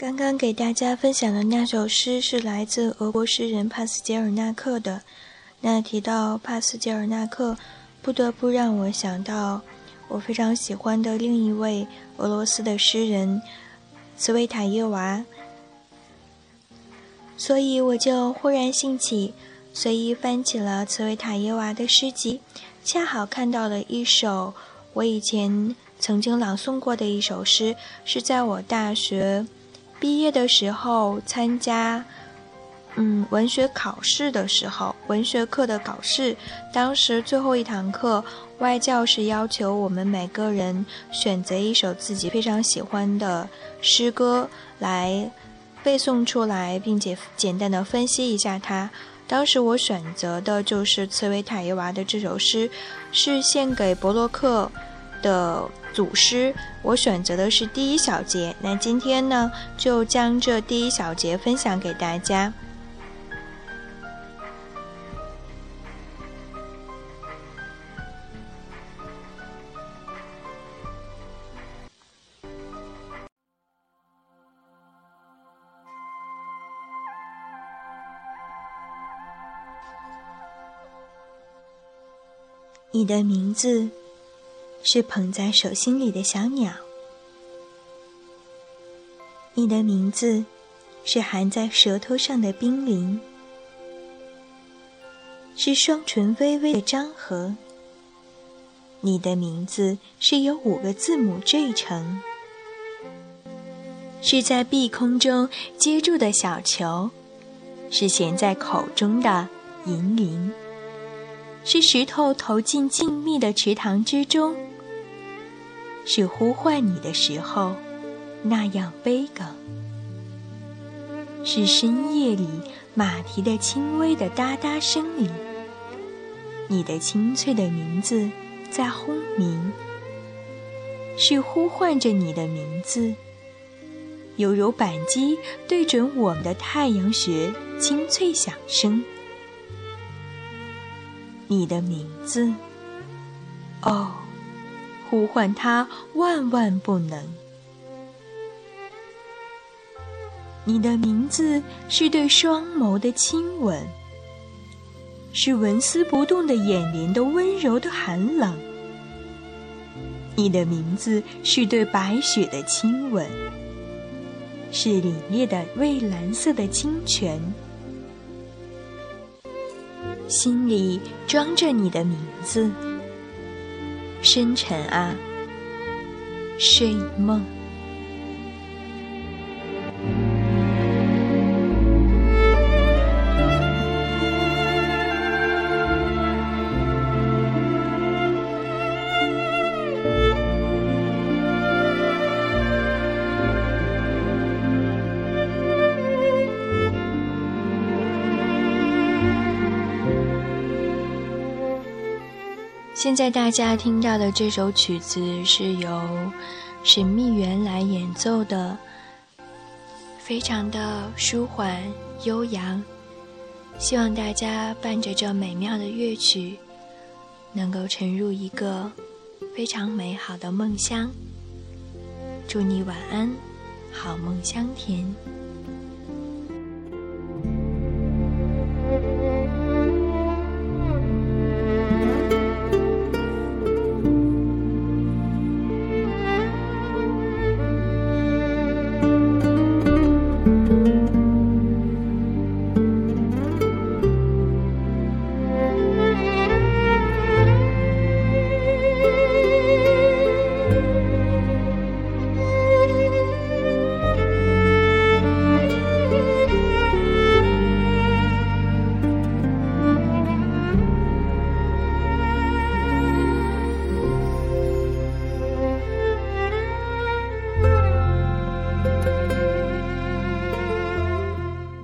刚刚给大家分享的那首诗是来自俄国诗人帕斯捷尔纳克的。那提到帕斯捷尔纳克，不得不让我想到我非常喜欢的另一位俄罗斯的诗人茨维塔耶娃。所以我就忽然兴起，随意翻起了茨维塔耶娃的诗集，恰好看到了一首我以前曾经朗诵过的一首诗，是在我大学。毕业的时候参加，嗯，文学考试的时候，文学课的考试，当时最后一堂课，外教是要求我们每个人选择一首自己非常喜欢的诗歌来背诵出来，并且简单的分析一下它。当时我选择的就是茨维塔耶娃的这首诗，是献给伯洛克的。组诗，我选择的是第一小节。那今天呢，就将这第一小节分享给大家。你的名字。是捧在手心里的小鸟，你的名字是含在舌头上的冰凌，是双唇微微的张合。你的名字是由五个字母缀成，是在碧空中接住的小球，是衔在口中的银铃，是石头投进静谧的池塘之中。是呼唤你的时候，那样悲哽；是深夜里马蹄的轻微的哒哒声里，你的清脆的名字在轰鸣；是呼唤着你的名字，犹如扳机对准我们的太阳穴，清脆响声。你的名字，哦。呼唤他，万万不能。你的名字是对双眸的亲吻，是纹丝不动的眼帘的温柔的寒冷。你的名字是对白雪的亲吻，是凛冽的蔚蓝色的清泉。心里装着你的名字。深沉啊，睡梦。现在大家听到的这首曲子是由神秘园来演奏的，非常的舒缓悠扬。希望大家伴着这美妙的乐曲，能够沉入一个非常美好的梦乡。祝你晚安，好梦香甜。